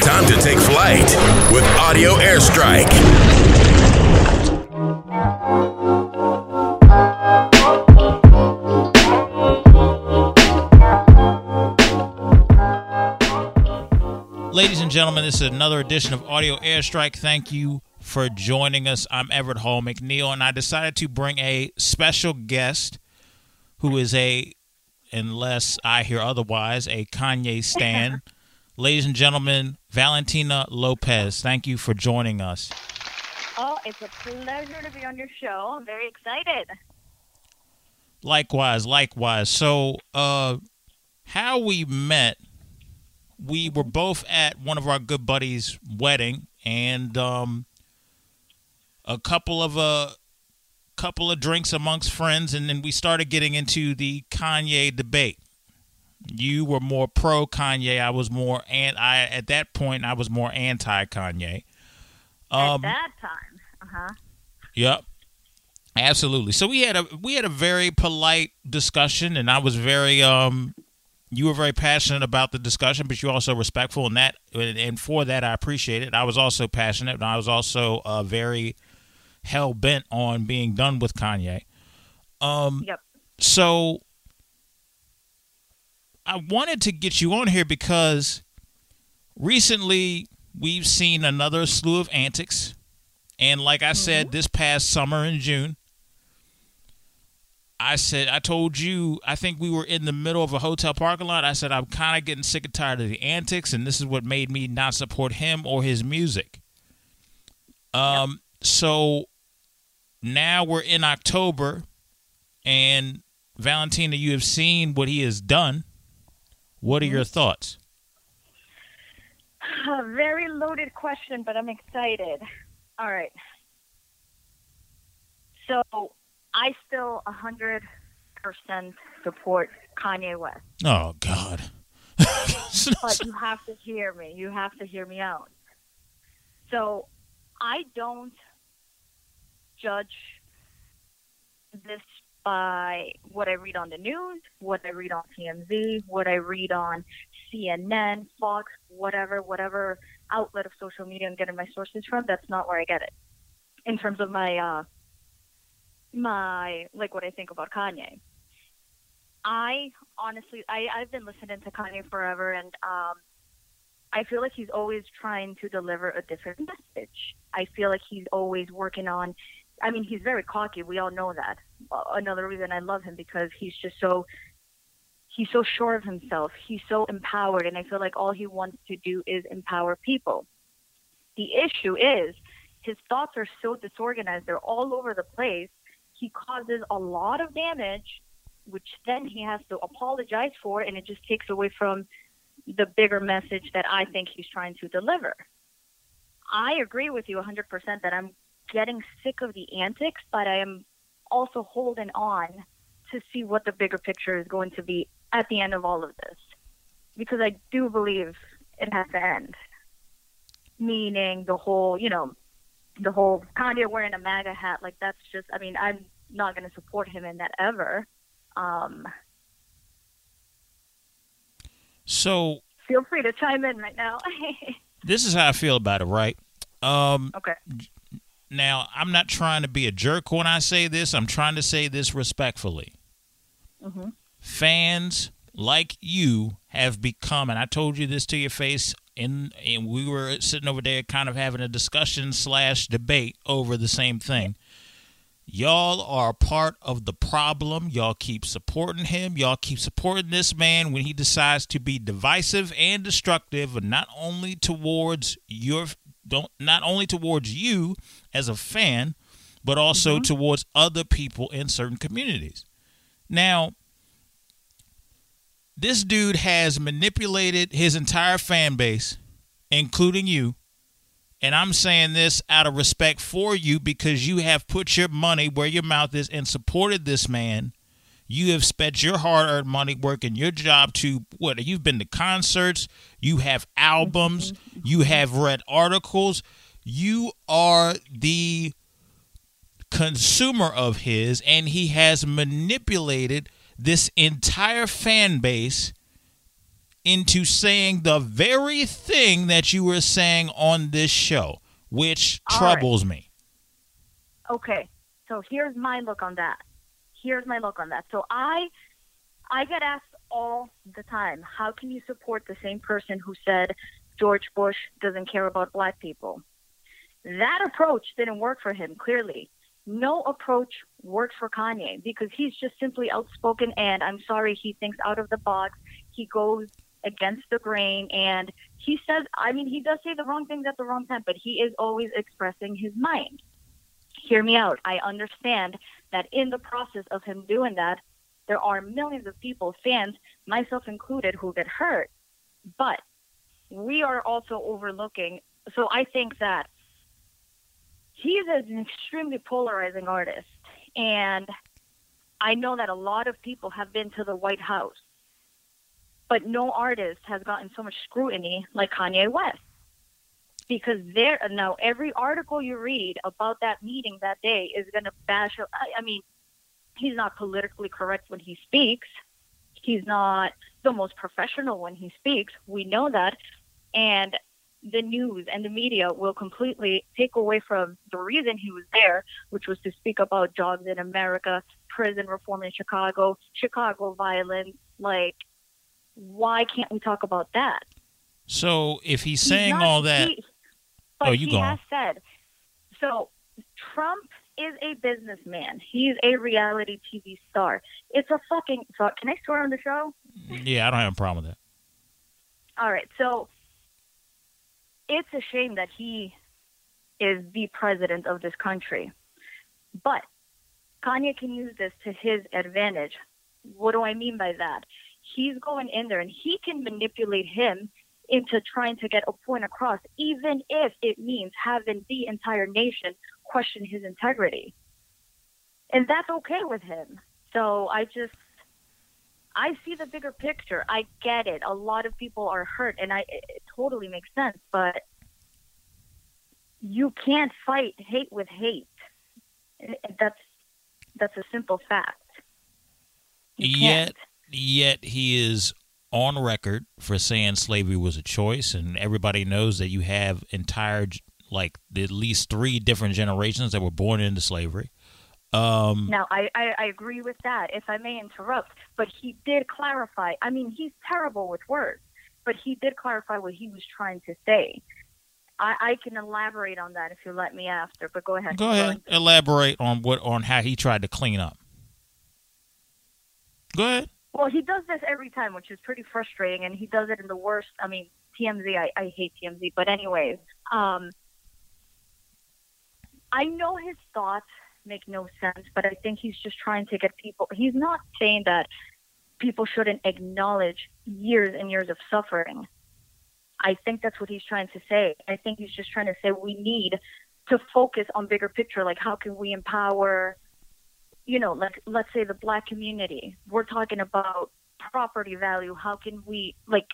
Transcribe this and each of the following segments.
Time to take flight with Audio Airstrike. Ladies and gentlemen, this is another edition of Audio Airstrike. Thank you for joining us. I'm Everett Hall McNeil, and I decided to bring a special guest who is a, unless I hear otherwise, a Kanye stan. Ladies and gentlemen, Valentina Lopez, thank you for joining us. Oh, it's a pleasure to be on your show. I'm very excited. Likewise, likewise. So, uh, how we met, we were both at one of our good buddies' wedding, and um, a couple of uh, couple of drinks amongst friends, and then we started getting into the Kanye debate. You were more pro Kanye. I was more and I at that point I was more anti Kanye. At that time, uh huh. Yep. Absolutely. So we had a we had a very polite discussion and I was very um you were very passionate about the discussion, but you also respectful and that and for that I appreciate it. I was also passionate and I was also uh, very hell bent on being done with Kanye. Um Yep. so I wanted to get you on here because recently we've seen another slew of antics. And like I said, this past summer in June, I said, I told you, I think we were in the middle of a hotel parking lot. I said, I'm kind of getting sick and tired of the antics, and this is what made me not support him or his music. Um, so now we're in October, and Valentina, you have seen what he has done. What are your thoughts? A very loaded question, but I'm excited. All right. So I still 100% support Kanye West. Oh God. But you have to hear me. You have to hear me out. So I don't judge this by what I read on the news, what I read on TMZ, what I read on CNN, Fox, whatever, whatever outlet of social media I'm getting my sources from. That's not where I get it. In terms of my, uh, my like what I think about Kanye. I honestly, I I've been listening to Kanye forever, and um, I feel like he's always trying to deliver a different message. I feel like he's always working on. I mean, he's very cocky. We all know that. Another reason I love him because he's just so he's so sure of himself. He's so empowered, and I feel like all he wants to do is empower people. The issue is his thoughts are so disorganized; they're all over the place. He causes a lot of damage, which then he has to apologize for, and it just takes away from the bigger message that I think he's trying to deliver. I agree with you 100% that I'm getting sick of the antics, but I am also holding on to see what the bigger picture is going to be at the end of all of this. Because I do believe it has to end. Meaning the whole, you know, the whole Kanye wearing a MAGA hat, like that's just, I mean, I'm not going to support him in that ever. Um, So feel free to chime in right now. this is how I feel about it, right? Um, okay. Now I'm not trying to be a jerk when I say this. I'm trying to say this respectfully. hmm Fans like you have become, and I told you this to your face, and and we were sitting over there, kind of having a discussion slash debate over the same thing. Y'all are part of the problem. Y'all keep supporting him. Y'all keep supporting this man when he decides to be divisive and destructive, not only towards your don't not only towards you as a fan, but also mm-hmm. towards other people in certain communities. Now, this dude has manipulated his entire fan base, including you. And I'm saying this out of respect for you because you have put your money where your mouth is and supported this man. You have spent your hard earned money working your job to what? You've been to concerts, you have albums, mm-hmm. you have read articles. You are the consumer of his, and he has manipulated this entire fan base into saying the very thing that you were saying on this show, which All right. troubles me. Okay, so here's my look on that. Here's my look on that. So I, I get asked all the time, how can you support the same person who said George Bush doesn't care about black people? That approach didn't work for him. Clearly, no approach works for Kanye because he's just simply outspoken. And I'm sorry, he thinks out of the box. He goes against the grain, and he says, I mean, he does say the wrong things at the wrong time, but he is always expressing his mind hear me out. I understand that in the process of him doing that, there are millions of people, fans, myself included, who get hurt. But we are also overlooking. So I think that he's an extremely polarizing artist. And I know that a lot of people have been to the White House, but no artist has gotten so much scrutiny like Kanye West because there now every article you read about that meeting that day is going to bash. I, I mean, he's not politically correct when he speaks. He's not the most professional when he speaks. We know that, and the news and the media will completely take away from the reason he was there, which was to speak about jobs in America, prison reform in Chicago, Chicago violence. Like, why can't we talk about that? So if he's He's saying not- all that, he- Oh, but Oh, you he go has said. So Trump is a businessman. He's a reality TV star. It's a fucking. So can I swear on the show? yeah, I don't have a problem with that. All right. So it's a shame that he is the president of this country, but Kanye can use this to his advantage. What do I mean by that? He's going in there and he can manipulate him into trying to get a point across, even if it means having the entire nation question his integrity. And that's okay with him. So I just, I see the bigger picture. I get it. A lot of people are hurt, and I it, it totally makes sense. But you can't fight hate with hate. That's that's a simple fact. You Yet, can't. yet he is on record for saying slavery was a choice, and everybody knows that you have entire like at least three different generations that were born into slavery. Um, Now, I, I, I agree with that, if I may interrupt, but he did clarify. I mean, he's terrible with words, but he did clarify what he was trying to say. I, I can elaborate on that if you let me after, but go ahead. go ahead, elaborate on what on how he tried to clean up. Go ahead. Well, he does this every time, which is pretty frustrating, and he does it in the worst. I mean, TMZ, I, I hate TMZ, but anyways, um, I know his thoughts make no sense, but I think he's just trying to get people. He's not saying that people shouldn't acknowledge years and years of suffering. I think that's what he's trying to say. I think he's just trying to say we need to focus on bigger picture, like how can we empower you know, like let's say the black community, we're talking about property value. How can we like?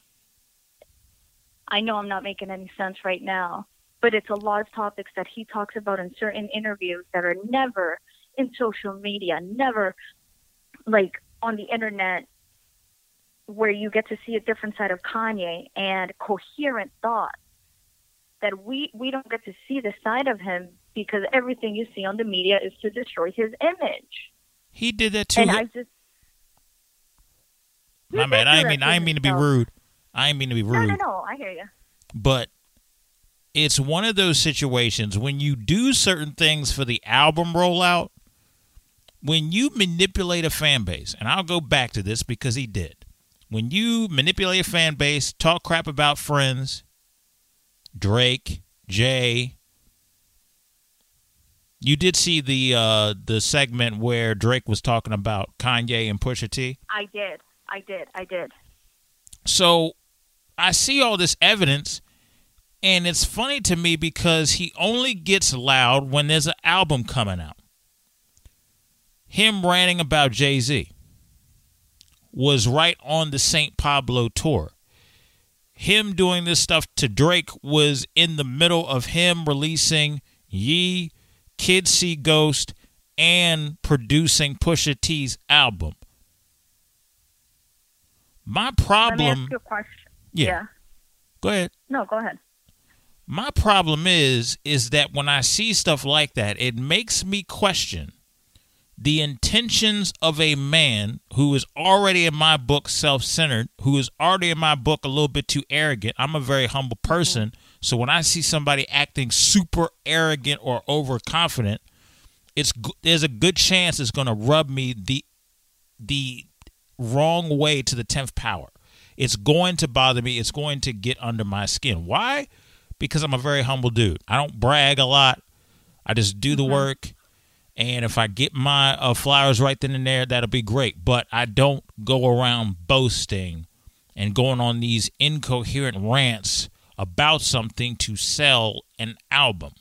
I know I'm not making any sense right now, but it's a lot of topics that he talks about in certain interviews that are never in social media, never like on the internet, where you get to see a different side of Kanye and coherent thoughts that we we don't get to see the side of him because everything you see on the media is to destroy his image. He did that too. And I just My bad. I do ain't that mean I ain't mean to be rude. I ain't mean to be rude. No, no, no. I hear you. but it's one of those situations when you do certain things for the album rollout when you manipulate a fan base and i'll go back to this because he did when you manipulate a fan base talk crap about friends drake jay you did see the uh the segment where drake was talking about kanye and pusha t I did. I did. I did. so I see all this evidence, and it's funny to me because he only gets loud when there's an album coming out. Him ranting about Jay Z was right on the St. Pablo tour. Him doing this stuff to Drake was in the middle of him releasing Ye, Kids See Ghost, and producing Pusha T's album. My problem. ask you a question. Yeah. Yeah. Go ahead. No, go ahead. My problem is is that when I see stuff like that, it makes me question the intentions of a man who is already in my book self-centered, who is already in my book a little bit too arrogant. I'm a very humble mm-hmm. person, so when I see somebody acting super arrogant or overconfident, it's there's a good chance it's going to rub me the the wrong way to the 10th power. It's going to bother me. It's going to get under my skin. Why? Because I'm a very humble dude. I don't brag a lot. I just do the work. And if I get my uh, flowers right then and there, that'll be great. But I don't go around boasting and going on these incoherent rants about something to sell an album.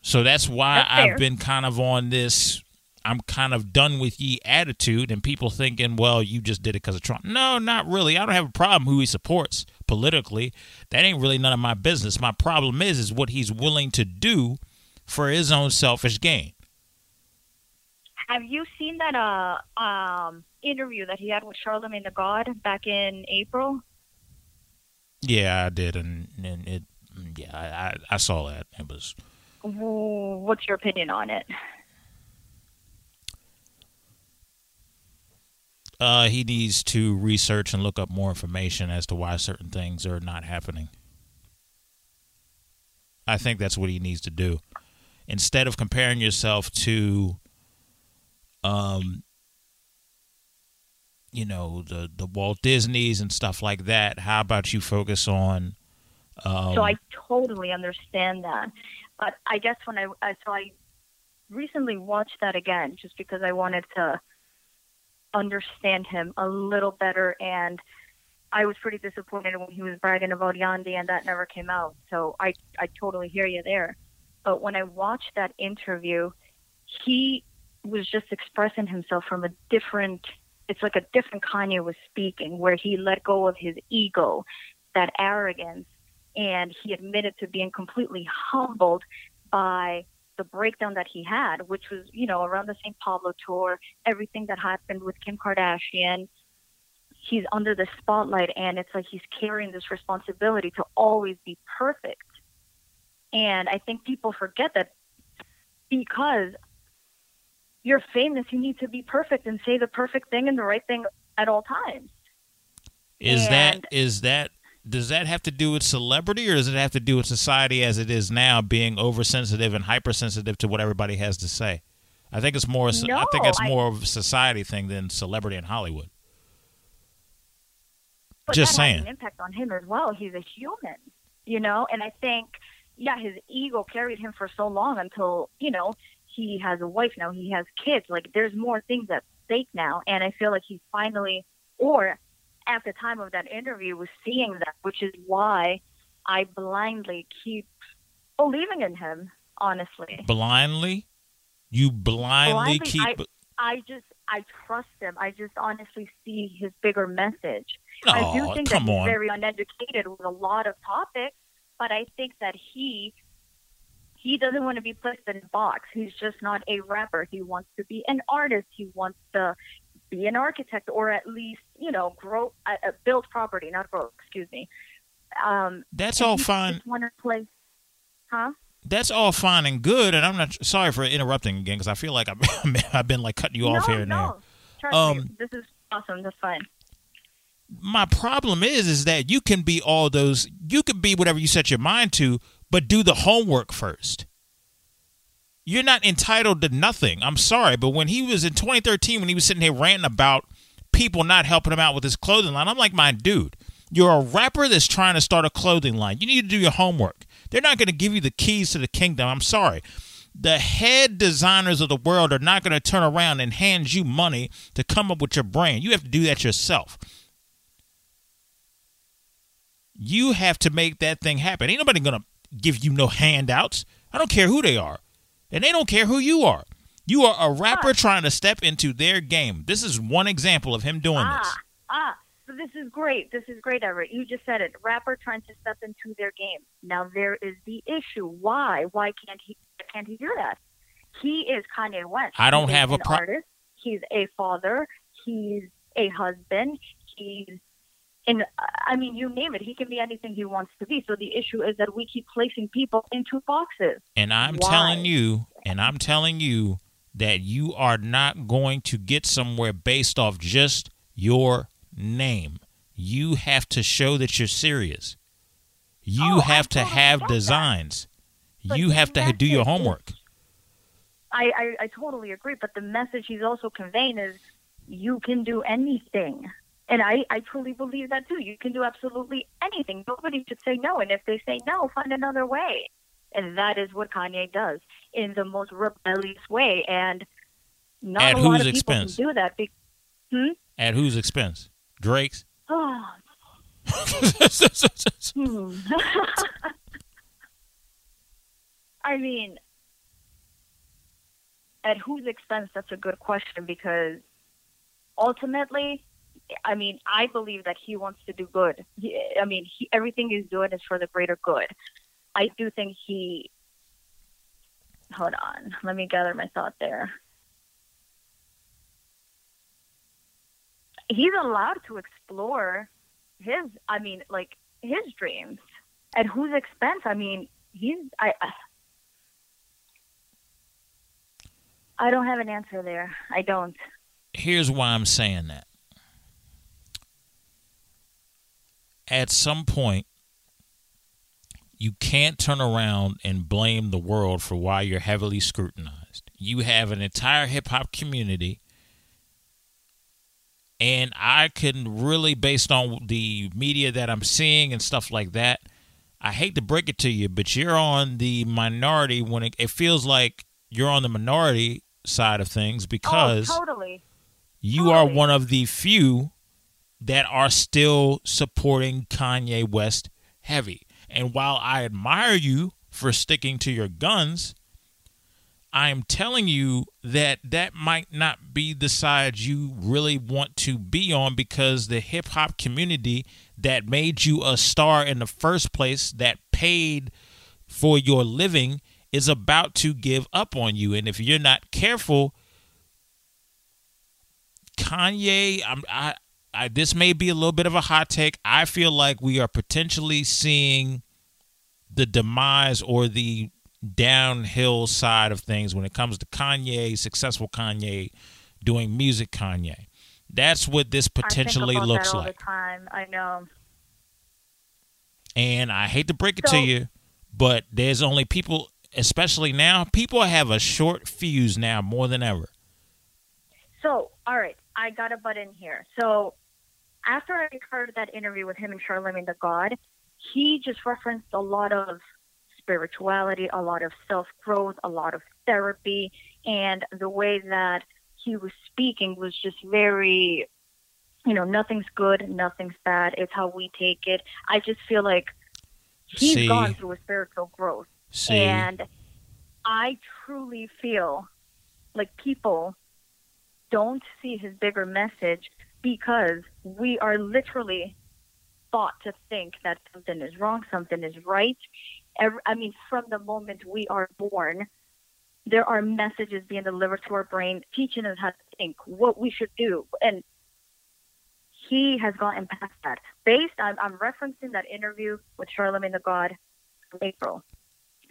So that's why That's. I've been kind of on this I'm kind of done with ye attitude and people thinking, well, you just did it because of Trump. No, not really. I don't have a problem who he supports politically. That ain't really none of my business. My problem is is what he's willing to do for his own selfish gain. Have you seen that uh um interview that he had with Charlemagne the God back in April? Yeah, I did, and, and it, yeah, I, I, I saw that. It was What's your opinion on it? uh, he needs to research and look up more information as to why certain things are not happening. I think that's what he needs to do. Instead of comparing yourself to, um, you know, the the Walt Disneys and stuff like that, how about you focus on? Um, so I totally understand that, but I guess when I, I so I recently watched that again just because I wanted to understand him a little better and I was pretty disappointed when he was bragging about Yandhi and that never came out. So I I totally hear you there. But when I watched that interview, he was just expressing himself from a different it's like a different Kanye was speaking where he let go of his ego, that arrogance, and he admitted to being completely humbled by the breakdown that he had, which was, you know, around the St. Pablo tour, everything that happened with Kim Kardashian. He's under the spotlight, and it's like he's carrying this responsibility to always be perfect. And I think people forget that because you're famous, you need to be perfect and say the perfect thing and the right thing at all times. Is that And- is that does that have to do with celebrity or does it have to do with society as it is now being oversensitive and hypersensitive to what everybody has to say? I think it's more I think No, it's I- more of a society thing than celebrity in Hollywood. But Just that saying. an impact on him as well. He's a human, you know. And I think, yeah, his ego carried him for so long until you know he has a wife now, he has kids. Like there's more things at stake now, and I feel like he's finally, or at the time of that interview, was seeing that, which is why I blindly keep believing in him. Honestly, Blindly? You blindly, Blindly, keep I just I trust him. I just honestly see his bigger message. I do Oh, think come that he's on. very uneducated with a lot of topics, but I think that he he doesn't want to be placed in a box. He's just not a rapper. He wants to be an artist. He wants to be an architect, or at least you know grow uh, uh, build property, not grow. Excuse me. Um, That's all fine. Just want to play, huh? That's all fine and good, and I'm not sorry for interrupting again because I feel like I've, I've been like cutting you off no, here and no. there. Trust me, Um, this is awesome. That's fine. my problem is is that you can be all those you can be whatever you set your mind to but do the homework first. You're not entitled to nothing. I'm sorry but when he was in 2013 when he was sitting here ranting about people not helping him out with his clothing line i'm like my dude you're a rapper that's trying to start a clothing line. You need to do your homework. They're not going to give you the keys to the kingdom. I'm sorry. The head designers of the world are not going to turn around and hand you money to come up with your brand. You have to do that yourself. You have to make that thing happen. Ain't nobody gonna give you no handouts. I don't care who they are, and they don't care who you are. You are a rapper trying to step into their game. This is one example of him doing this. Ah, ah. So this is great. This is great, Everett. You just said it. Rapper trying to step into their game. Now there is the issue. Why? Why can't he? Can't he do that? He is Kanye West. I don't He is have a pro- artist. He's a father. He's a husband. He's And uh, I mean, you name it, he can be anything he wants to be. So the issue is that we keep placing people into boxes. And I'm Why? telling you, and I'm telling you that you are not going to get somewhere based off just your name. You have to show that you're serious. You Oh, I have to have that. designs. But you have to do your homework. I, I, I totally agree, but the message he's also conveying is you can do anything. And I, I truly believe that too. You can do absolutely anything. Nobody should say no. And if they say no, find another way. And that is what Kanye does in the most rebellious way. And not At a lot of people expense? can do that. Be- hmm? At whose expense? Drake's? Oh, hmm. I mean, at whose expense? That's a good question because ultimately, I mean, I believe that he wants to do good. He, I mean, he, everything he's doing is for the greater good. I do think he. Hold on, let me gather my thought there. He's allowed to explore his, I mean, like his dreams. At whose expense? I mean, he's. I. I I don't have an answer there. I don't. Here's why I'm saying that. At some point, you can't turn around and blame the world for why you're heavily scrutinized. You have an entire hip hop community, and I can really, based on the media that I'm seeing and stuff like that, I hate to break it to you, but you're on the minority when it, it feels like you're on the minority side of things oh, because oh, totally. you are one of the few that are still supporting Kanye West heavy. And while I admire you for sticking to your guns, I am telling you that that might not be the side you really want to be on because the hip hop community that made you a star in the first place, that paid for your living, is about to give up on you. And if you're not careful, Kanye, I'm, I, I, this may be a little bit of a hot take. I feel like we are potentially seeing the demise or the downhill side of things when it comes to Kanye, successful Kanye, doing music Kanye. That's what this potentially looks like. time. I know. And I hate to break it So- to you, but there's only people, especially now, people have a short fuse now more than ever. So, all right, I got a butt in here. So, after I heard that interview with him and Charlemagne the God, he just referenced a lot of spirituality, a lot of self growth, a lot of therapy, and the way that he was speaking was just very, you know, nothing's good, nothing's bad. It's how we take it. I just feel like he's See. gone through a spiritual growth. See, And I truly feel like people don't see his bigger message because we are literally thought to think that something is wrong, something is right. I mean, from the moment we are born, there are messages being delivered to our brain, teaching us how to think, what we should do. And he has gotten past that. Based, I'm, I'm referencing that interview with Charlemagne the God April.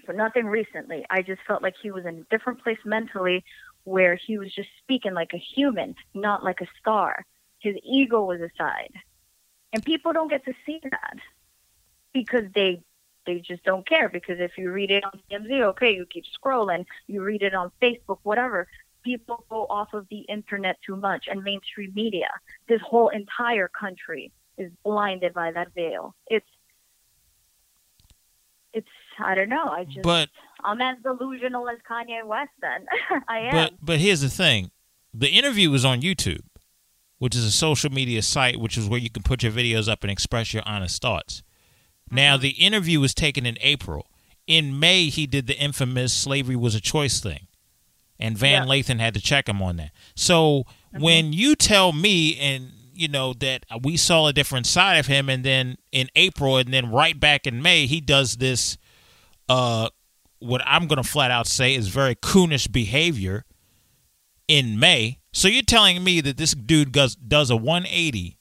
So nothing recently. I just felt like he was in a different place mentally where he was just speaking like a human, not like a star. His ego was aside. And people don't get to see that because they they just don't care because if you read it on TMZ, okay, you keep scrolling, you read it on Facebook, whatever. People go off of the internet too much and mainstream media. This whole entire country is blinded by that veil. It's it's I don't know. I just but I'm as delusional as Kanye West. Then I am. But but here's the thing: the interview was on YouTube, which is a social media site, which is where you can put your videos up and express your honest thoughts. Now the interview was taken in April. In May, he did the infamous "slavery was a choice" thing, and Van Yeah. Lathan had to check him on that. So when you tell me and you know that we saw a different side of him, and then in April, and then right back in May, he does this. Uh, what I'm gonna flat out say is very coonish behavior in May. So you're telling me that this dude does does a 180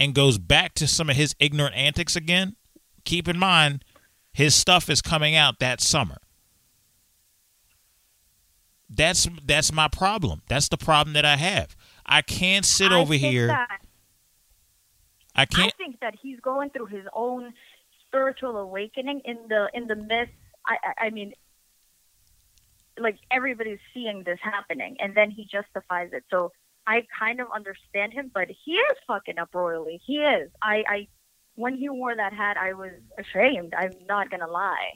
and goes back to some of his ignorant antics again, keep in mind his stuff is coming out that summer. That's that's my problem. That's the problem that I have. I can't sit I over here. that- I can't. I think that he's going through his own spiritual awakening in the in the midst. I I, I mean, like everybody's seeing this happening, and then he justifies it. So I kind of understand him, but he is fucking up royally. He is. I I when he wore that hat, I was ashamed. I'm not gonna lie.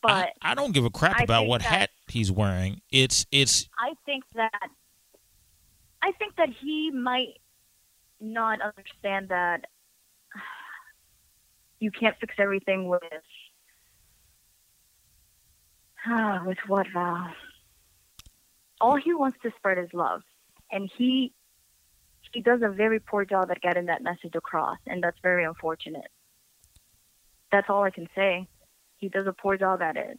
But I, I don't give a crap I about what that- hat he's wearing. It's it's I think that I think that he might not understand that you can't fix everything with ah, with what Val? All he wants to spread is love, and he he does a very poor job at getting that message across, and that's very unfortunate. That's all I can say. He does a poor job at it.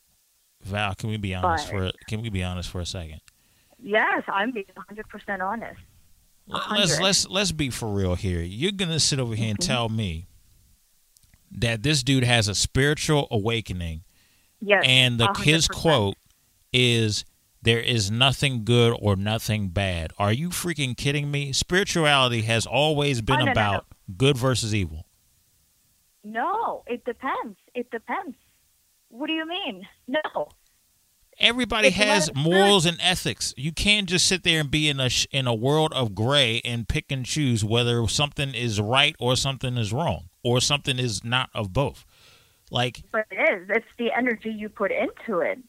Val. Can we be honest But- for a- Can we be honest for a second? Yes, I'm being 100% honest. Let- A Let's let's let's be for real here. You're gonna sit over here and Mhm. tell me that this dude has a spiritual awakening, Yes, and the his 100%. quote is there is nothing good or nothing bad. Are you freaking kidding me? Spirituality has always oh, been Oh, no, no, about good versus evil. No, it depends. It depends. What do you mean? No. Everybody let has morals and ethics. You can't just sit there and be in a sh- in a world of gray and pick and choose whether something is right or something is wrong or something is not of both. Like But it is. It's the energy you put into it.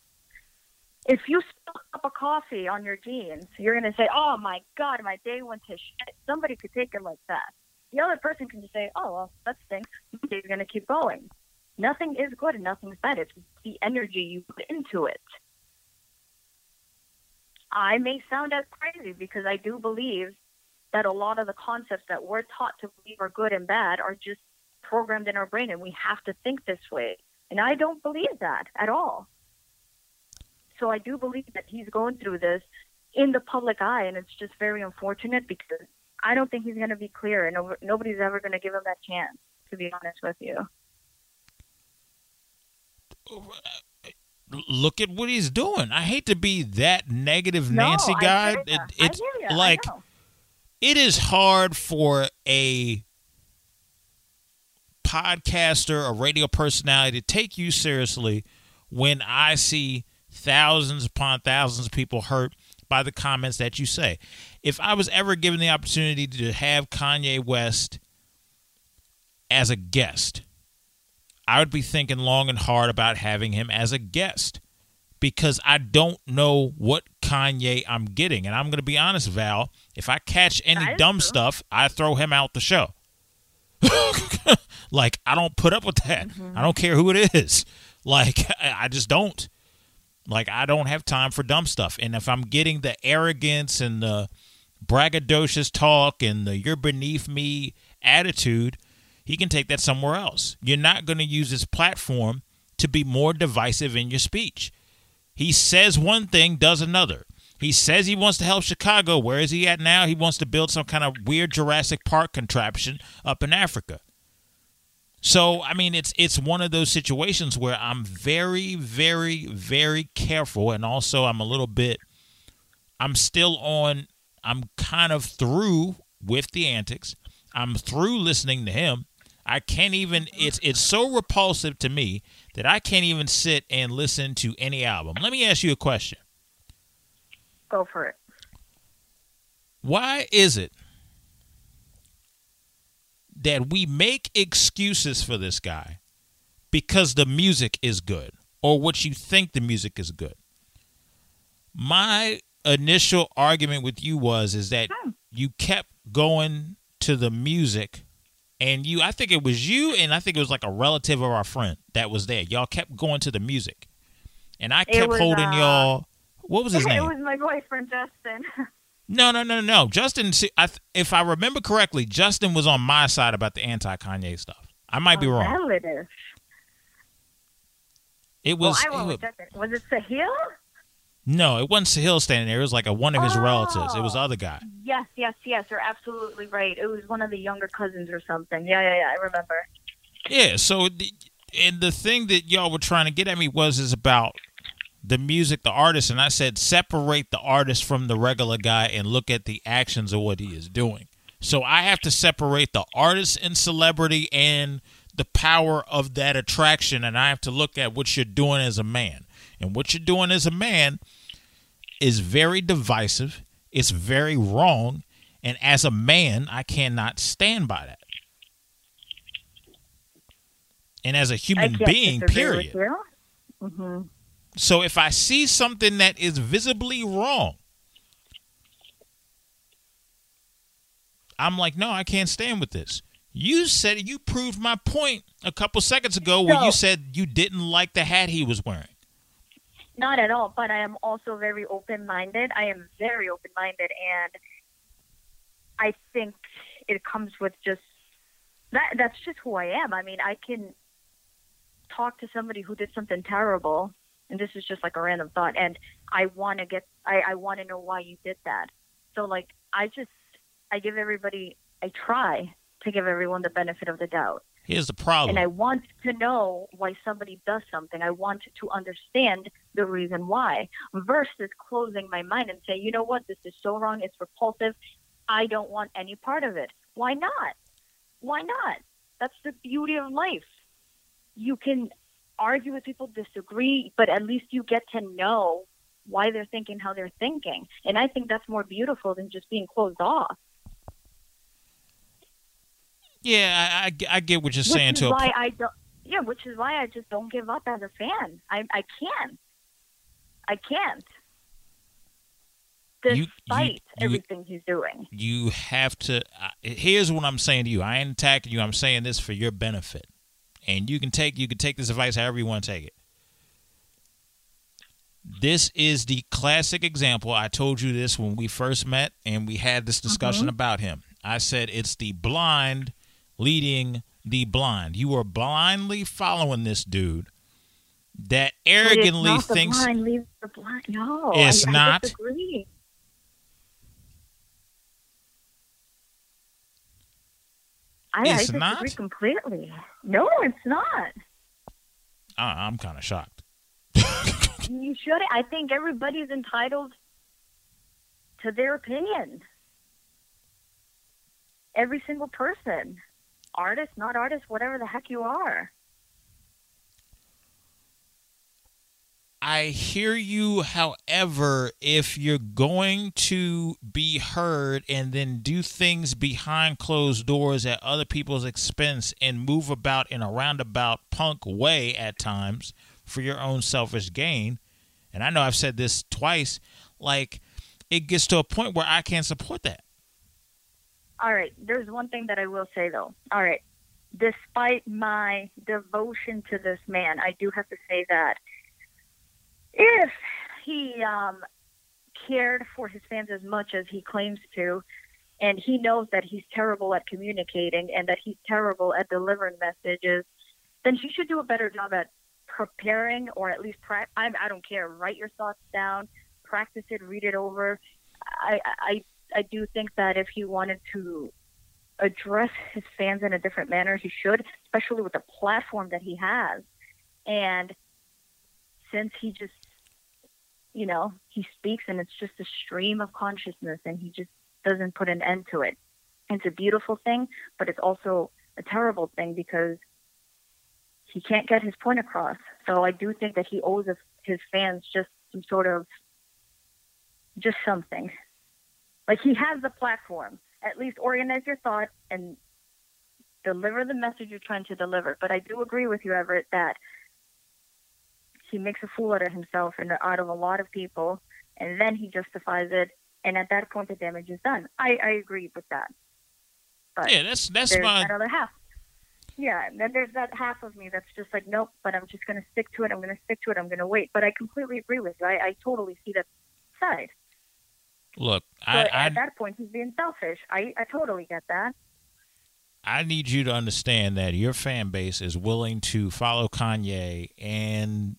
If you spill a cup of coffee on your jeans, you're going to say, oh my God, my day went to shit. Somebody could take it like that. The other person can just say, oh, well, that stinks. Day's going to keep going. Nothing is good and nothing's bad. It's the energy you put into it. I may sound as crazy because I do believe that a lot of the concepts that we're taught to believe are good and bad are just programmed in our brain and we have to think this way. And I don't believe that at all. So I do believe that he's going through this in the public eye, and it's just very unfortunate because I don't think he's going to be clear, and nobody's ever going to give him that chance, to be honest with you. look at what he's doing. I hate to be that negative No, Nancy guy. It, it's hear ya. I like it is hard for a podcaster, a radio personality to take you seriously when I see thousands upon thousands of people hurt by the comments that you say. If I was ever given the opportunity to have Kanye West as a guest, I would be thinking long and hard about having him as a guest because I don't know what Kanye I'm getting. And I'm going to be honest, Val, if I catch any dumb true. stuff, I throw him out the show. like, I don't put up with that. Mm-hmm. I don't care who it is. Like, I I just don't. Like, I don't have time for dumb stuff. And if I'm getting the arrogance and the braggadocious talk and the you're beneath me attitude, he can take that somewhere else. You're not going to use his platform to be more divisive in your speech. He says one thing, does another. He says he wants to help Chicago. Where is he at now? He wants to build some kind of weird Jurassic Park contraption up in Africa. So, I mean, it's it's one of those situations where I'm very, very, very careful, and also I'm a little bit. I'm still on. I'm kind of through with the antics. I'm through listening to him. I can't even. It's it's so repulsive to me that I can't even sit and listen to any album. Let me ask you a question. Go for it. Why is it that we make excuses for this guy because the music is good or what you think the music is good? My initial argument with you was is that you kept going to the music and you I think it was you and I think it was like a relative of our friend that was there. Y'all kept going to the music. And I kept was, holding uh, y'all what was his name? it was my boyfriend, Justin. No, no, no, no. Justin, see, I, if I remember correctly, Justin was on my side about the anti Kanye stuff. I might be A wrong. Relative. It Well, was. I went it with was Was it Sahil? No, it wasn't Sahil standing there. It was like a one of his Oh. relatives. It was the oh. other guy. Yes, yes, yes. You're absolutely right. It was one of the younger cousins or something. Yeah, yeah, yeah. I remember. Yeah. So, the, and the thing that y'all were trying to get at me was is about the music, the artist, and I said separate the artist from the regular guy and look at the actions of what he is doing. So I have to separate the artist and celebrity and the power of that attraction, and I have to look at what you're doing as a man. And what you're doing as a man is very divisive. It's very wrong. And as a man, I cannot stand by that. And as a human being, period. you. So if I see something that is visibly wrong, I'm like, no, I can't stand with this. You said you proved my point a couple seconds ago when you said you didn't like the hat he was wearing. Not at all, but I am also very open minded. I am very open minded, and I think it comes with just that. That's just who I am. I mean, I can talk to somebody who did something terrible, and this is just like a random thought, and I want to get, I, I want to know why you did that. So, like, I just, I give everybody, I try to give everyone the benefit of the doubt. Here's the problem. And I want to know why somebody does something. I want to understand the reason why versus closing my mind and say, you know what, this is so wrong, it's repulsive. I don't want any part of it. Why not? Why not? That's the beauty of life. You can argue with people, disagree, but at least you get to know why they're thinking how they're thinking. And I think that's more beautiful than just being closed off. yeah, I, I, I get what you're which saying to why. I don't. Yeah, which is why I just don't give up as a fan. I I can't. I can't. You- you- Despite you- everything he's doing. You have to. Uh, here's what I'm saying to you. I ain't attacking you. I'm saying this for your benefit, and you can take you can take this advice however you want to take it. This is the classic example. I told you this when we first met and we had this discussion mm-hmm. about him. I said it's the blind leading the blind. You are blindly following this dude that it's arrogantly thinks blind blind. No, It's I, not? I disagree. I, I It's disagree not? completely. No, it's not. I- I'm kind of shocked. You should. I think everybody's entitled to their opinion. Every single person, artist, not artist, whatever the heck you are. I hear you. However, if you're going to be heard and then do things behind closed doors at other people's expense and move about in a roundabout punk way at times for your own selfish gain, and I know I've said this twice, like it gets to a point where I can't support that. All right, there's one thing that I will say though. All right, despite my devotion to this man, I do have to say that if he um, cared for his fans as much as he claims to, and he knows that he's terrible at communicating and that he's terrible at delivering messages, then he should do a better job at preparing or at least pra- I, I don't care. Write your thoughts down, practice it, read it over. I, I I do think that if he wanted to address his fans in a different manner, he should, especially with the platform that he has. And since he just, you know, he speaks and it's just a stream of consciousness and he just doesn't put an end to it. It's a beautiful thing, but it's also a terrible thing because he can't get his point across. So I do think that he owes his fans just some sort of, just something. Like he has the platform. At least organize your thought and deliver the message you're trying to deliver. But I do agree with you, Everett, that he makes a fool out of himself and out of a lot of people, and then he justifies it. And at that point, the damage is done. I, I agree with that. But Yeah, that's that's my that other half. Yeah, and then there's that half of me that's just like, nope, but I'm just going to stick to it. I'm going to stick to it. I'm going to wait. But I completely agree with you. I, I totally see that side. look. So I, I at that point, he's being selfish. I, I totally get that. I need you to understand that your fan base is willing to follow Kanye and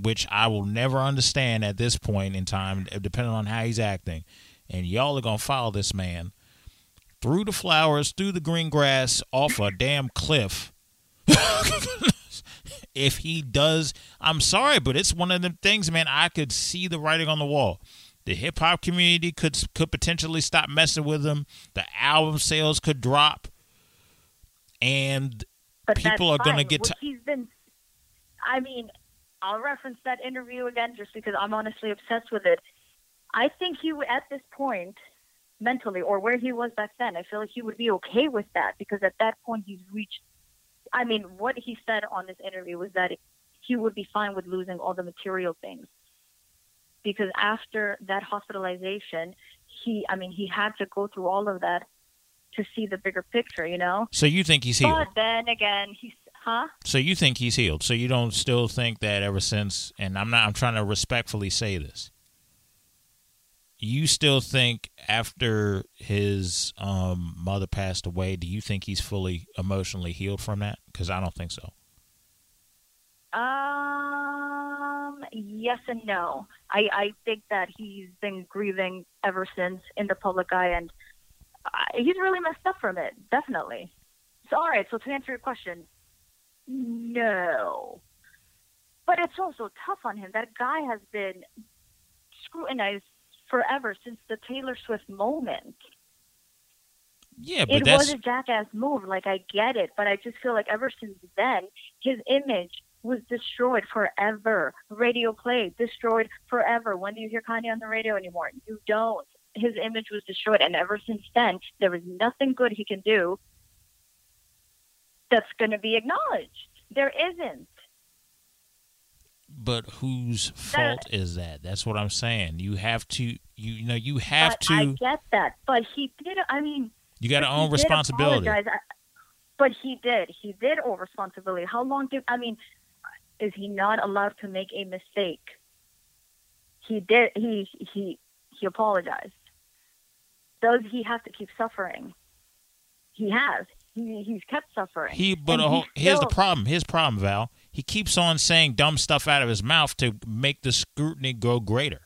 which I will never understand at this point in time, depending on how he's acting. And y'all are gonna follow this man through the flowers, through the green grass, off a damn cliff. if he does, I'm sorry, but it's one of the things, man. I could see the writing on the wall. The hip hop community could could potentially stop messing with him. The album sales could drop, and But people are going to get. To he's been. I mean, I'll reference that interview again just because I'm honestly obsessed with it. I think he at this point, mentally, or where he was back then, I feel like he would be okay with that because at that point he's reached. I mean, what he said on this interview was that he would be fine with losing all the material things because after that hospitalization, he, I mean, he had to go through all of that to see the bigger picture, you know. so you think he's healed? But then again, he's, huh? So you think he's healed? So you don't still think that ever since? And I'm not. I'm trying to respectfully say this. You still think after his um, mother passed away, do you think he's fully emotionally healed from that? Because I don't think so. Um, yes and no. I, I think that he's been grieving ever since in the public eye, and uh, he's really messed up from it, definitely. So, all right, so to answer your question, no. But it's also tough on him. That guy has been scrutinized forever since the Taylor Swift moment. Yeah, but it that's was a jackass move. Like I get it, but I just feel like ever since then, his image was destroyed forever. Radio play destroyed forever. When do you hear Kanye on the radio anymore? You don't. His image was destroyed, and ever since then, there is nothing good he can do that's going to be acknowledged. There isn't. but whose fault is that? That's what I'm saying. You have to. You, you know you have to. I get that, but he did. I mean, you got to own responsibility. I- But he did. He did owe responsibility. How long did I mean? Is he not allowed to make a mistake? He did. He he he apologized. Does he have to keep suffering? He has. He he's kept suffering. He, but And a he whole, here's the problem. Here's the problem, Val. He keeps on saying dumb stuff out of his mouth to make the scrutiny grow greater.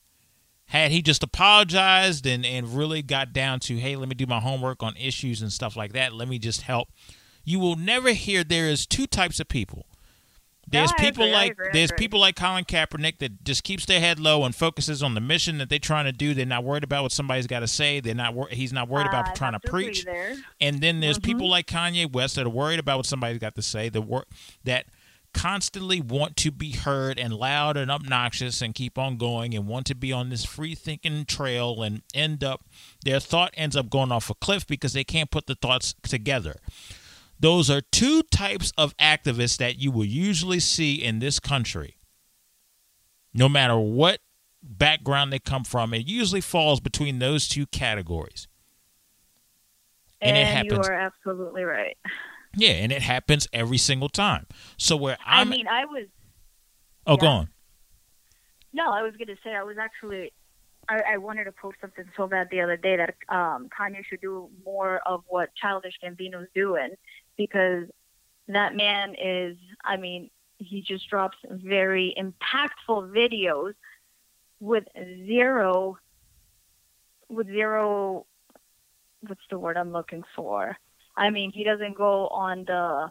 Had he just apologized and, and really got down to, hey, let me do my homework on issues and stuff like that, let me just help. You will never hear there is two types of people. There's No, people agree, like agree, there's people like Colin Kaepernick that just keeps their head low and focuses on the mission that they're trying to do. They're not worried about what somebody's got to say. They're not. wor- He's not worried I about trying to preach. And then there's Mhm. people like Kanye West that are worried about what somebody's got to say, that wor- that constantly want to be heard and loud and obnoxious and keep on going and want to be on this free thinking trail and end up their thought ends up going off a cliff because they can't put the thoughts together. Those are two types of activists that you will usually see in this country. No matter what background they come from, it usually falls between those two categories. And it happens. you are absolutely right. Yeah, and it happens every single time. So where I I'm, mean, I was oh, go on. No, I was going to say I was actually I, I wanted to post something so bad the other day that um, Kanye should do more of what Childish Gambino's doing because that man is. I mean, he just drops very impactful videos with zero, with zero. What's the word I'm looking for? I mean, he doesn't go on the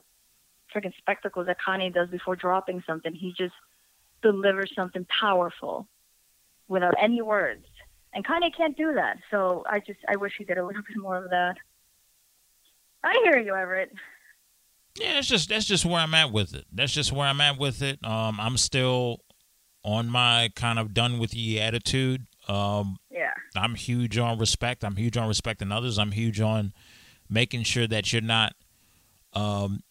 freaking spectacles that Kanye does before dropping something. He just delivers something powerful without any words. And Kanye can't do that. So I just I wish he did a little bit more of that. I hear you, Everett. Yeah, that's just that's just where I'm at with it. That's just where I'm at with it. Um, I'm still on my kind of done with ye attitude. Um, Yeah. I'm huge on respect. I'm huge on respecting others. I'm huge on making sure that you're not um,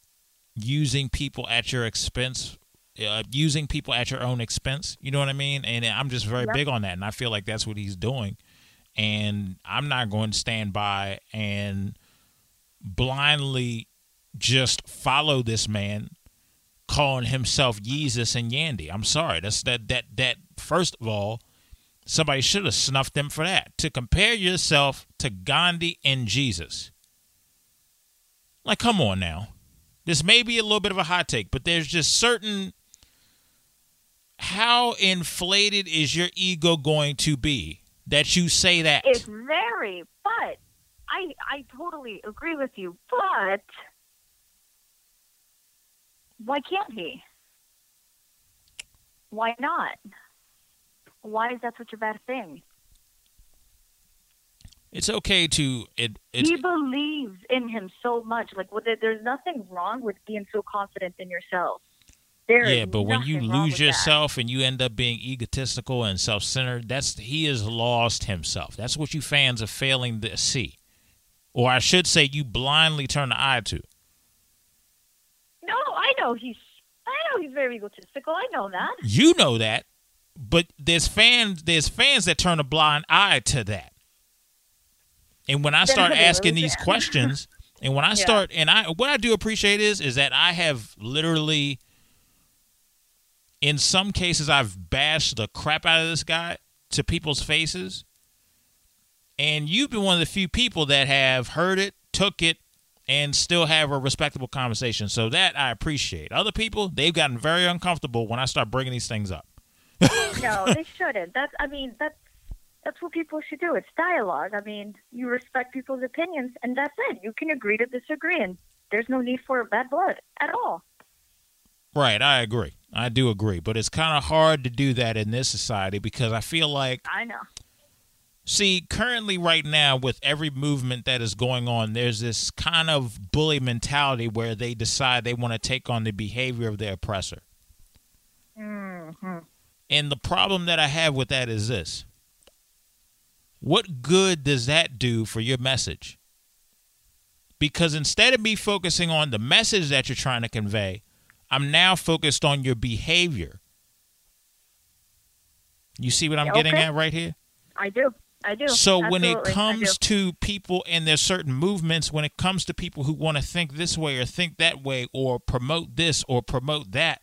using people at your expense, uh, using people at your own expense. You know what I mean? And I'm just very big on that. And I feel like that's what he's doing. And I'm not going to stand by and blindly just follow this man calling himself Yeezus and Yandhi. I'm sorry. That's that that that first of all, somebody should have snuffed them for that. To compare yourself to Gandhi and Jesus. Like, come on now. This may be a little bit of a hot take, but there's just certain how inflated is your ego going to be that you say that? It's very, but I I totally agree with you. But why can't he? Why not? Why is that such a bad thing? It's okay to it. It's, he believes in him so much. Like, it, there's nothing wrong with being so confident in yourself. There yeah, but when you lose with that. yourself and you end up being egotistical and self-centered, that's he has lost himself. That's what you fans are failing to see, or I should say, you blindly turn the eye to. I know he's. I know he's very egotistical. I know that. You know that, but there's fans. There's fans that turn a blind eye to that. And when I start asking these questions, and when I Yeah. start, and I what I do appreciate is is that I have literally, in some cases, I've bashed the crap out of this guy to people's faces, and you've been one of the few people that have heard it, took it, and still have a respectable conversation. So that I appreciate. Other people, they've gotten very uncomfortable when I start bringing these things up. No, they shouldn't. That's. I mean, that's. That's what people should do. It's dialogue. I mean, you respect people's opinions, and that's it. You can agree to disagree, and there's no need for bad blood at all. Right, I agree. I do agree, but it's kind of hard to do that in this society because I feel like I know. See currently right now with every movement that is going on there's this kind of bully mentality where they decide they want to take on the behavior of their oppressor. Mm-hmm. And the problem that I have with that is this. What good does that do for your message? Because instead of me focusing on the message that you're trying to convey, I'm now focused on your behavior. You see what I'm Yeah, getting at right here? I do. I do. So when it comes to people and there's certain movements, when it comes to people who want to think this way or think that way or promote this or promote that,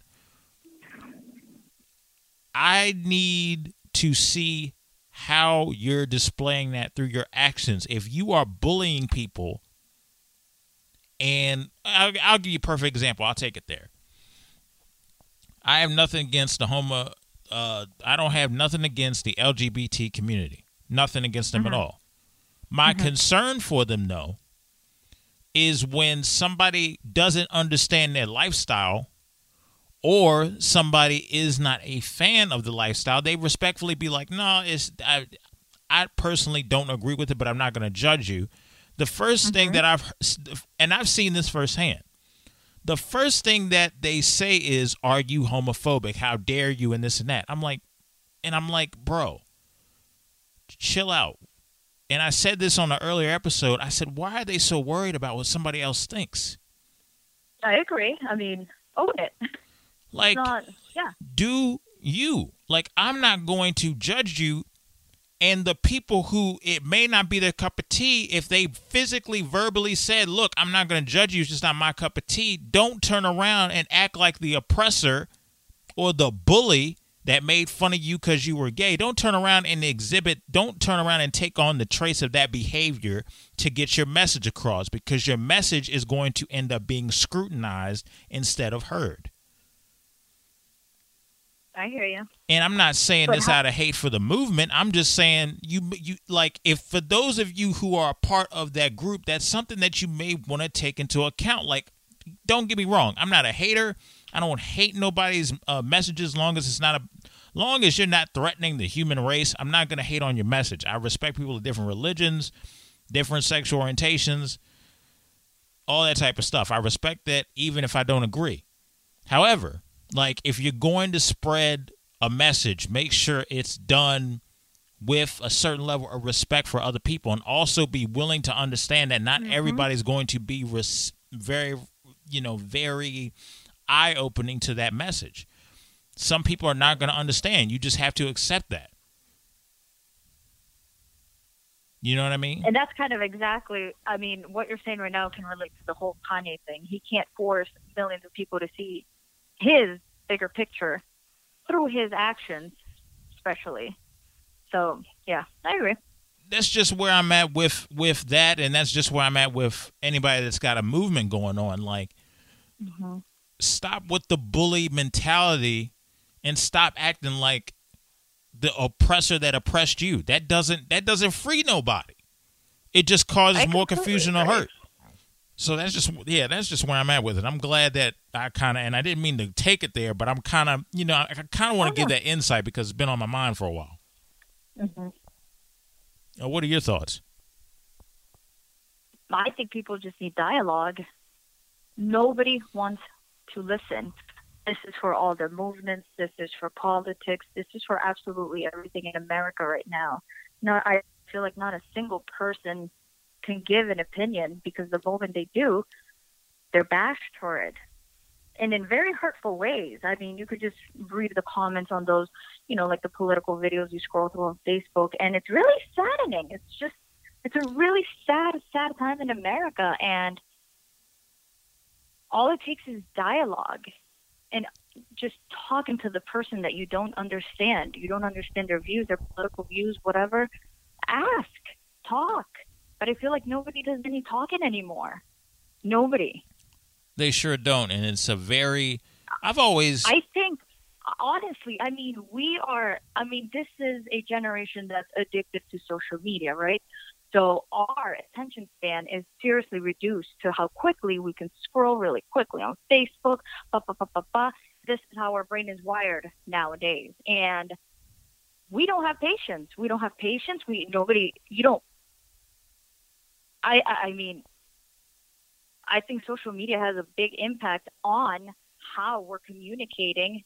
I need to see how you're displaying that through your actions. If you are bullying people, and I'll, I'll give you a perfect example. I'll take it there. I have nothing against the homo. Uh, I don't have nothing against the LGBT community. Nothing against them at mm-hmm. all. My mm-hmm. concern for them, though, is when somebody doesn't understand their lifestyle or somebody is not a fan of the lifestyle, they respectfully be like, "No, it's I, I personally don't agree with it, but I'm not going to judge you." The 1st thing mm-hmm. that I've and I've seen this firsthand. The first thing that they say is, "Are you homophobic? How dare you?" and this and that. I'm like, and I'm like, bro, chill out. And I said this on an earlier episode. I said, why are they so worried about what somebody else thinks? I agree. I mean, own it. Like, not. Yeah. do you. Like, I'm not going to judge you. And the people who it may not be their cup of tea, if they physically, verbally said, Look, I'm not going to judge you, it's just not my cup of tea, don't turn around and act like the oppressor or the bully that made fun of you because you were gay. Don't turn around and exhibit, don't turn around and take on the trace of that behavior to get your message across because your message is going to end up being scrutinized instead of heard. I hear you. And I'm not saying But this how- out of hate for the movement. I'm just saying you you like if for those of you who are a part of that group, that's something that you may want to take into account. Like, don't get me wrong, I'm not a hater. I don't hate nobody's uh, messages, long as it's not a long as you're not threatening the human race. I'm not going to hate on your message. I respect people of different religions, different sexual orientations, all that type of stuff. I respect that, even if I don't agree. However, like if you're going to spread a message, make sure it's done with a certain level of respect for other people and also be willing to understand that not everybody's going to be res- very you know very eye-opening to that message. Some people are not going to understand. You just have to accept that. You know what I mean? And that's kind of exactly, I mean, what you're saying right now can relate to the whole Kanye thing. He can't force millions of people to see his bigger picture through his actions, especially. So, yeah, I agree. that's just where I'm at with with that, and that's just where I'm at with anybody that's got a movement going on. Like, mm-hmm. Stop with the bully mentality and stop acting like the oppressor that oppressed you. That doesn't that doesn't free nobody. It just causes more confusion or hurt. So that's just yeah, that's just where I'm at with it. I'm glad that I kind of and I didn't mean to take it there, but I'm kind of you know I kind of want to give that insight because it's been on my mind for a while. Mm-hmm. Uh, what are your thoughts? I think people just need dialogue. Nobody wants to listen. This is for all the movements. This is for politics. This is for absolutely everything in America right now. No, I feel like not a single person can give an opinion because the moment they do, they're bashed for it. And in very hurtful ways. I mean, you could just read the comments on those, you know, like the political videos you scroll through on Facebook, and it's really saddening. It's just, it's a really sad, sad time in America. And all it takes is dialogue and just talking to the person that you don't understand. You don't understand their views, their political views, whatever. Ask, talk. But I feel like nobody does any talking anymore. Nobody. They sure don't, and it's a very. I've always. I think honestly, I mean, we are. I mean, this is a generation that's addicted to social media, right? So our attention span is seriously reduced to how quickly we can scroll really quickly on Facebook. Bah, bah, bah, bah, bah. This is how our brain is wired nowadays, and we don't have patience. We don't have patience. We nobody. You don't. I I mean, I think social media has a big impact on how we're communicating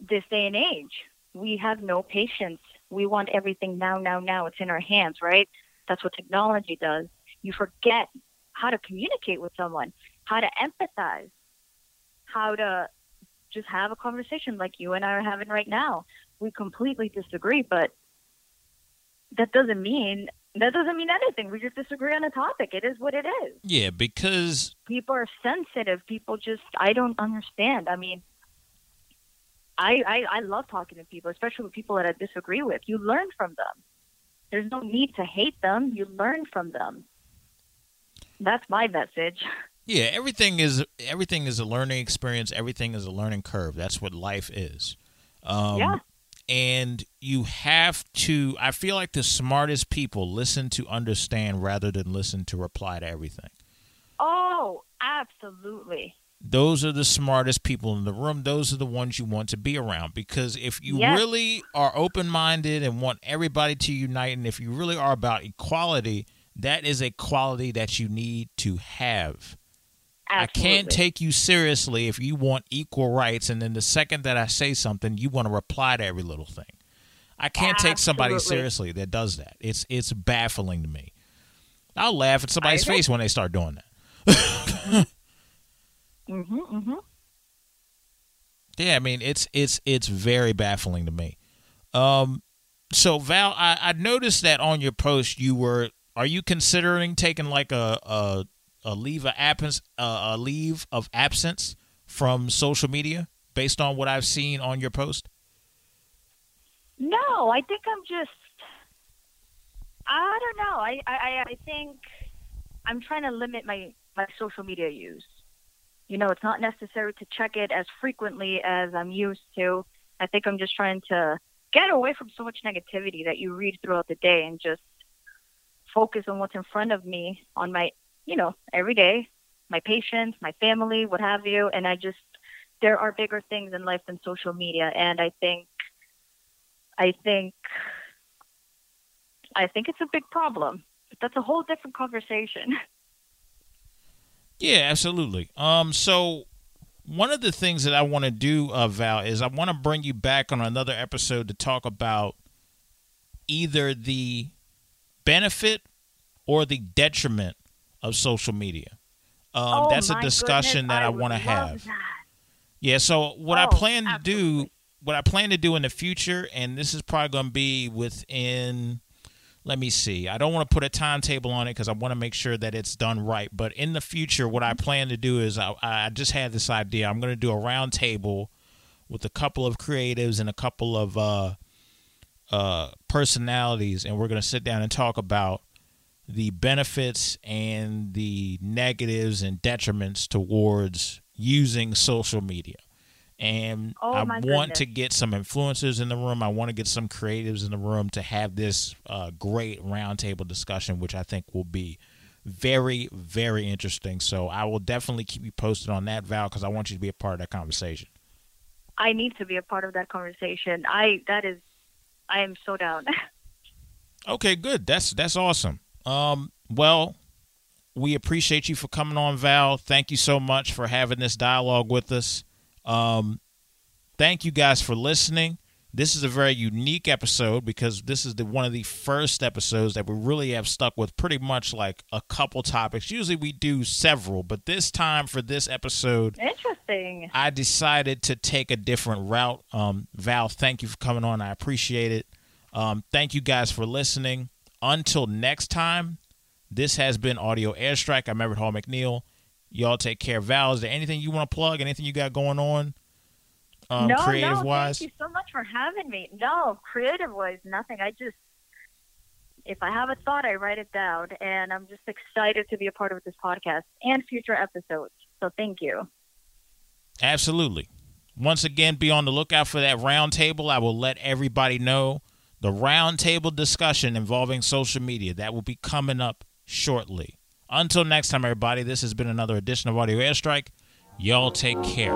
this day and age. We have no patience we want everything now, now, now. It's in our hands, right? That's what technology does. You forget how to communicate with someone, how to empathize, how to just have a conversation like you and I are having right now. We completely disagree, but that doesn't mean that doesn't mean anything. We just disagree on a topic. It is what it is. Yeah, because people are sensitive. People just I don't understand. I mean, I, I, I love talking to people, especially with people that I disagree with. You learn from them. There's no need to hate them. You learn from them. That's my message. Yeah, everything is everything is a learning experience. Everything is a learning curve. That's what life is. Um, yeah. And you have to. I feel like the smartest people listen to understand rather than listen to reply to everything. Oh, absolutely those are the smartest people in the room. Those are the ones you want to be around because if you yes. really are open minded and want everybody to unite, and if you really are about equality, that is a quality that you need to have. Absolutely. I can't take you seriously if you want equal rights, and then the second that I say something, you want to reply to every little thing. I can't Absolutely. take somebody seriously that does that. It's it's baffling to me. I'll laugh at somebody's face when they start doing that. Mhm. Mhm. Yeah, I mean it's it's it's very baffling to me. Um, so Val, I, I noticed that on your post you were are you considering taking like a a, a leave of absence uh, a leave of absence from social media based on what I've seen on your post? No, I think I'm just I don't know. I I I think I'm trying to limit my my social media use. You know, it's not necessary to check it as frequently as I'm used to. I think I'm just trying to get away from so much negativity that you read throughout the day and just focus on what's in front of me on my, you know, every day, my patients, my family, what have you. And I just, there are bigger things in life than social media. And I think, I think, I think it's a big problem. But that's a whole different conversation. Yeah, absolutely. Um, so one of the things that I want to do, uh, Val, is I want to bring you back on another episode to talk about either the benefit or the detriment of social media. Um, oh, that's a discussion goodness, that I, I want to have. That. Yeah. So what oh, I plan absolutely. to do, what I plan to do in the future, and this is probably going to be within let me see. I don't want to put a timetable on it because I want to make sure that it's done right. But in the future, what I plan to do is I, I just had this idea. I'm going to do a roundtable with a couple of creatives and a couple of uh, uh, personalities, and we're going to sit down and talk about the benefits and the negatives and detriments towards using social media. And Oh, I want goodness. to get some influencers in the room. I want to get some creatives in the room to have this uh, great roundtable discussion, which I think will be very, very interesting. So I will definitely keep you posted on that, Val, because I want you to be a part of that conversation. I need to be a part of that conversation. I that is, I am so down. Okay, good. That's that's awesome. Um, well, we appreciate you for coming on, Val. Thank you so much for having this dialogue with us. Um, thank you guys for listening. This is a very unique episode because this is the one of the first episodes that we really have stuck with pretty much like a couple topics. Usually we do several, but this time for this episode, Interesting. I decided to take a different route. Um, Val, thank you for coming on. I appreciate it. Um, thank you guys for listening. Until next time, this has been Audio Airstrike. I'm Everett Hall McNeil. Y'all take care. Val, is there anything you want to plug? Anything you got going on? Um, no, creative no, wise? thank you so much for having me. No, creative wise, nothing. I just, if I have a thought, I write it down, and I'm just excited to be a part of this podcast and future episodes. So thank you. Absolutely. Once again, be on the lookout for that roundtable. I will let everybody know the roundtable discussion involving social media that will be coming up shortly. Until next time, everybody, this has been another edition of Audio Airstrike. Y'all take care.